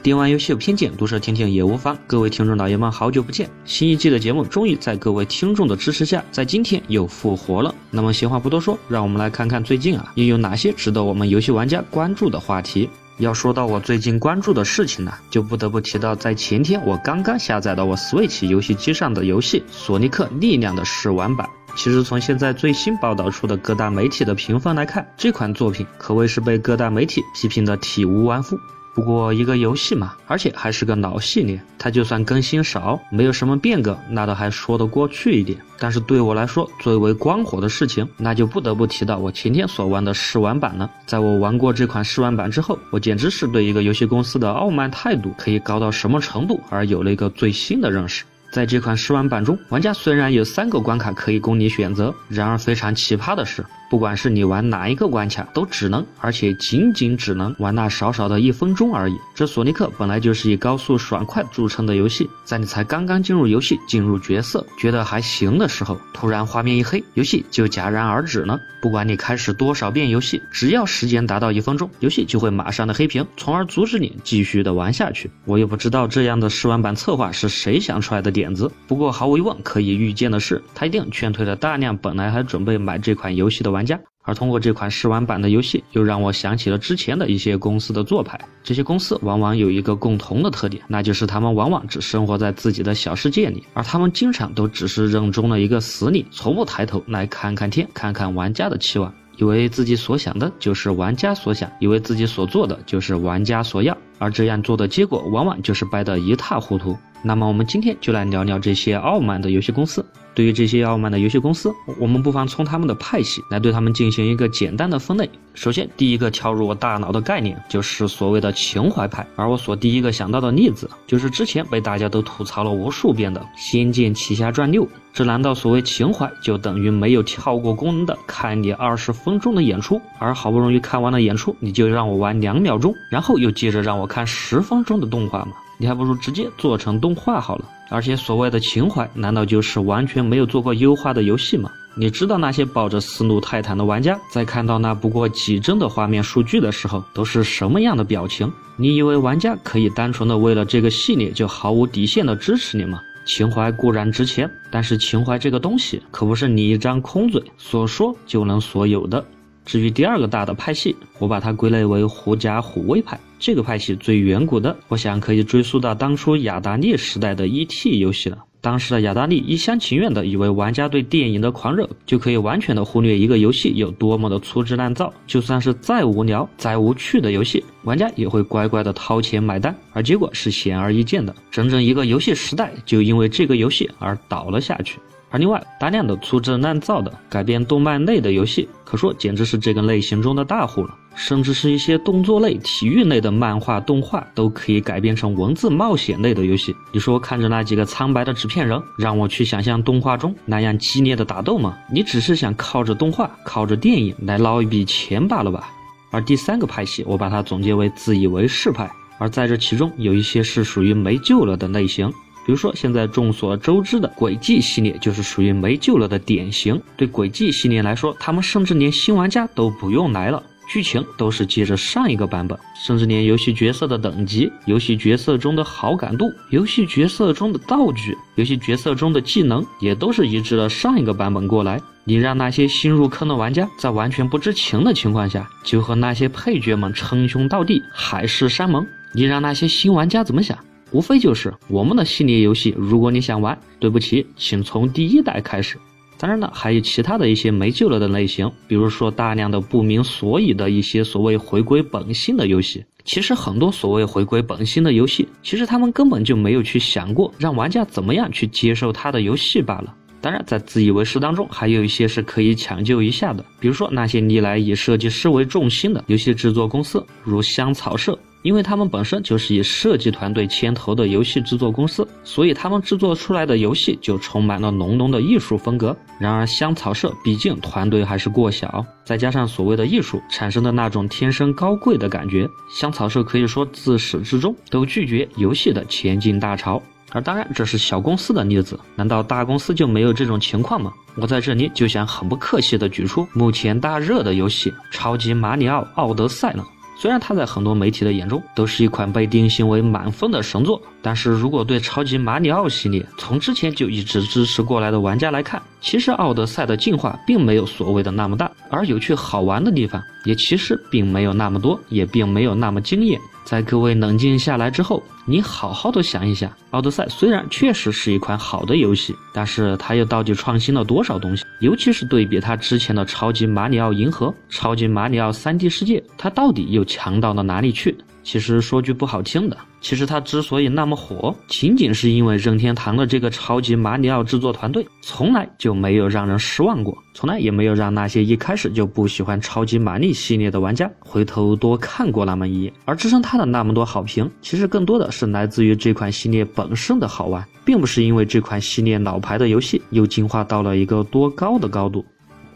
电玩游戏有偏见，毒舌听听也无妨。各位听众老爷们，好久不见！新一季的节目终于在各位听众的支持下，在今天又复活了。那么闲话不多说，让我们来看看最近啊，又有哪些值得我们游戏玩家关注的话题。要说到我最近关注的事情呢，就不得不提到在前天我刚刚下载到我 Switch 游戏机上的游戏《索尼克力量》的试玩版。其实从现在最新报道出的各大媒体的评分来看，这款作品可谓是被各大媒体批评的体无完肤。不过一个游戏嘛，而且还是个老系列，它就算更新少，没有什么变革，那倒还说得过去一点。但是对我来说，最为光火的事情，那就不得不提到我前天所玩的试玩版了。在我玩过这款试玩版之后，我简直是对一个游戏公司的傲慢态度可以高到什么程度，而有了一个最新的认识。在这款试玩版中，玩家虽然有三个关卡可以供你选择，然而非常奇葩的是。不管是你玩哪一个关卡，都只能，而且仅仅只能玩那少少的一分钟而已。这索尼克本来就是以高速爽快著称的游戏，在你才刚刚进入游戏、进入角色，觉得还行的时候，突然画面一黑，游戏就戛然而止了。不管你开始多少遍游戏，只要时间达到一分钟，游戏就会马上的黑屏，从而阻止你继续的玩下去。我也不知道这样的试玩版策划是谁想出来的点子，不过毫无疑问，可以预见的是，他一定劝退了大量本来还准备买这款游戏的玩。玩家，而通过这款试玩版的游戏，又让我想起了之前的一些公司的做派。这些公司往往有一个共同的特点，那就是他们往往只生活在自己的小世界里，而他们经常都只是认中了一个死理，从不抬头来看看天，看看玩家的期望，以为自己所想的就是玩家所想，以为自己所做的就是玩家所要，而这样做的结果，往往就是败得一塌糊涂。那么，我们今天就来聊聊这些傲慢的游戏公司。对于这些傲慢的游戏公司，我们不妨从他们的派系来对他们进行一个简单的分类。首先，第一个跳入我大脑的概念就是所谓的情怀派，而我所第一个想到的例子就是之前被大家都吐槽了无数遍的《仙剑奇侠传六》。这难道所谓情怀就等于没有跳过功能的看你二十分钟的演出，而好不容易看完了演出，你就让我玩两秒钟，然后又接着让我看十分钟的动画吗？你还不如直接做成动画好了。而且所谓的情怀，难道就是完全没有做过优化的游戏吗？你知道那些抱着思路泰坦的玩家，在看到那不过几帧的画面数据的时候，都是什么样的表情？你以为玩家可以单纯的为了这个系列就毫无底线的支持你吗？情怀固然值钱，但是情怀这个东西可不是你一张空嘴所说就能所有的。至于第二个大的派系，我把它归类为狐假虎威派。这个派系最远古的，我想可以追溯到当初雅达利时代的 E.T. 游戏了。当时的雅达利一厢情愿的以为玩家对电影的狂热就可以完全的忽略一个游戏有多么的粗制滥造，就算是再无聊、再无趣的游戏，玩家也会乖乖的掏钱买单。而结果是显而易见的，整整一个游戏时代就因为这个游戏而倒了下去。而另外，大量的粗制滥造的改编动漫类的游戏，可说简直是这个类型中的大户了。甚至是一些动作类、体育类的漫画、动画，都可以改编成文字冒险类的游戏。你说看着那几个苍白的纸片人，让我去想象动画中那样激烈的打斗吗？你只是想靠着动画、靠着电影来捞一笔钱罢了吧？而第三个派系，我把它总结为自以为是派。而在这其中，有一些是属于没救了的类型。比如说，现在众所周知的轨迹系列就是属于没救了的典型。对轨迹系列来说，他们甚至连新玩家都不用来了，剧情都是接着上一个版本，甚至连游戏角色的等级、游戏角色中的好感度、游戏角色中的道具、游戏角色中的技能，也都是移植了上一个版本过来。你让那些新入坑的玩家在完全不知情的情况下，就和那些配角们称兄道弟、海誓山盟，你让那些新玩家怎么想？无非就是我们的系列游戏，如果你想玩，对不起，请从第一代开始。当然了，还有其他的一些没救了的类型，比如说大量的不明所以的一些所谓回归本心的游戏。其实很多所谓回归本心的游戏，其实他们根本就没有去想过让玩家怎么样去接受他的游戏罢了。当然，在自以为是当中，还有一些是可以抢救一下的，比如说那些历来以设计师为重心的游戏制作公司，如香草社。因为他们本身就是以设计团队牵头的游戏制作公司，所以他们制作出来的游戏就充满了浓浓的艺术风格。然而香草社毕竟团队还是过小，再加上所谓的艺术产生的那种天生高贵的感觉，香草社可以说自始至终都拒绝游戏的前进大潮。而当然这是小公司的例子，难道大公司就没有这种情况吗？我在这里就想很不客气的举出目前大热的游戏《超级马里奥奥德赛》了。虽然它在很多媒体的眼中都是一款被定性为满分的神作，但是如果对超级马里奥系列从之前就一直支持过来的玩家来看，其实奥德赛的进化并没有所谓的那么大，而有趣好玩的地方也其实并没有那么多，也并没有那么惊艳。在各位冷静下来之后，你好好的想一想，奥德赛虽然确实是一款好的游戏，但是它又到底创新了多少东西？尤其是对比它之前的超级马里奥银河、超级马里奥 3D 世界，它到底又强到了哪里去？其实说句不好听的，其实它之所以那么火，仅仅是因为任天堂的这个超级马里奥制作团队从来就没有让人失望过，从来也没有让那些一开始就不喜欢超级玛丽系列的玩家回头多看过那么一眼。而支撑它的那么多好评，其实更多的是来自于这款系列本身的好玩，并不是因为这款系列老牌的游戏又进化到了一个多高的高度。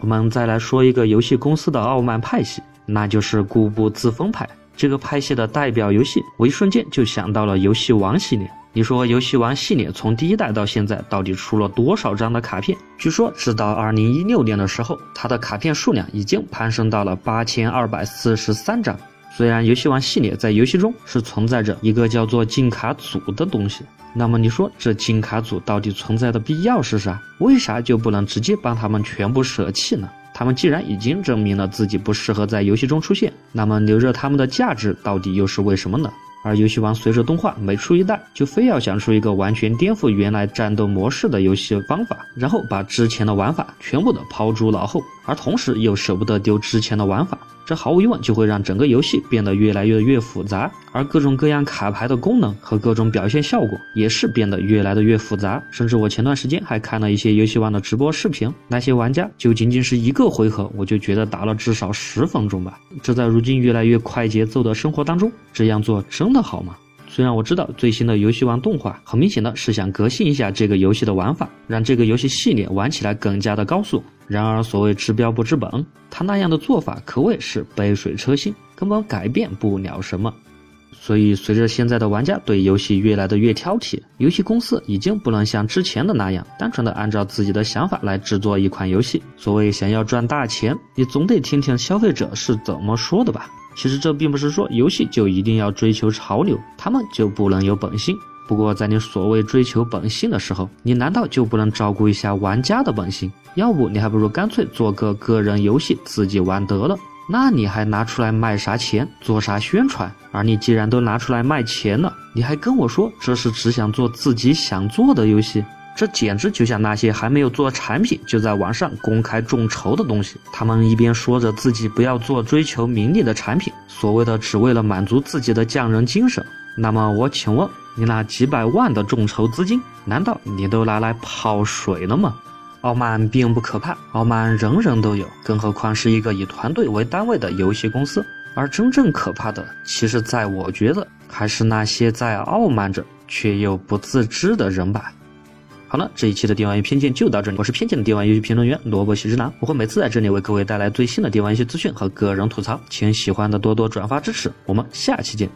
我们再来说一个游戏公司的傲慢派系，那就是固步自封派。这个派系的代表游戏，我一瞬间就想到了游戏王系列。你说游戏王系列从第一代到现在，到底出了多少张的卡片？据说直到二零一六年的时候，它的卡片数量已经攀升到了八千二百四十三张。虽然游戏王系列在游戏中是存在着一个叫做禁卡组的东西，那么你说这禁卡组到底存在的必要是啥？为啥就不能直接帮他们全部舍弃呢？他们既然已经证明了自己不适合在游戏中出现，那么留着他们的价值到底又是为什么呢？而游戏王随着动画每出一代，就非要想出一个完全颠覆原来战斗模式的游戏方法，然后把之前的玩法全部的抛诸脑后，而同时又舍不得丢之前的玩法。这毫无疑问就会让整个游戏变得越来越越复杂，而各种各样卡牌的功能和各种表现效果也是变得越来的越复杂。甚至我前段时间还看了一些游戏王的直播视频，那些玩家就仅仅是一个回合，我就觉得打了至少十分钟吧。这在如今越来越快节奏的生活当中，这样做真的好吗？虽然我知道最新的游戏王动画很明显的是想革新一下这个游戏的玩法，让这个游戏系列玩起来更加的高速。然而，所谓治标不治本，他那样的做法可谓是杯水车薪，根本改变不了什么。所以，随着现在的玩家对游戏越来的越挑剔，游戏公司已经不能像之前的那样，单纯的按照自己的想法来制作一款游戏。所谓想要赚大钱，你总得听听消费者是怎么说的吧。其实这并不是说游戏就一定要追求潮流，他们就不能有本性。不过在你所谓追求本性的时候，你难道就不能照顾一下玩家的本性？要不你还不如干脆做个个人游戏自己玩得了。那你还拿出来卖啥钱，做啥宣传？而你既然都拿出来卖钱了，你还跟我说这是只想做自己想做的游戏？这简直就像那些还没有做产品就在网上公开众筹的东西。他们一边说着自己不要做追求名利的产品，所谓的只为了满足自己的匠人精神。那么我请问，你那几百万的众筹资金，难道你都拿来泡水了吗？傲慢并不可怕，傲慢人人都有，更何况是一个以团队为单位的游戏公司。而真正可怕的，其实在我觉得，还是那些在傲慢着却又不自知的人吧。好了，这一期的电玩游戏偏见就到这里。我是偏见的电玩游戏评论员萝卜喜之郎，我会每次在这里为各位带来最新的电玩游戏资讯和个人吐槽，请喜欢的多多转发支持。我们下期见。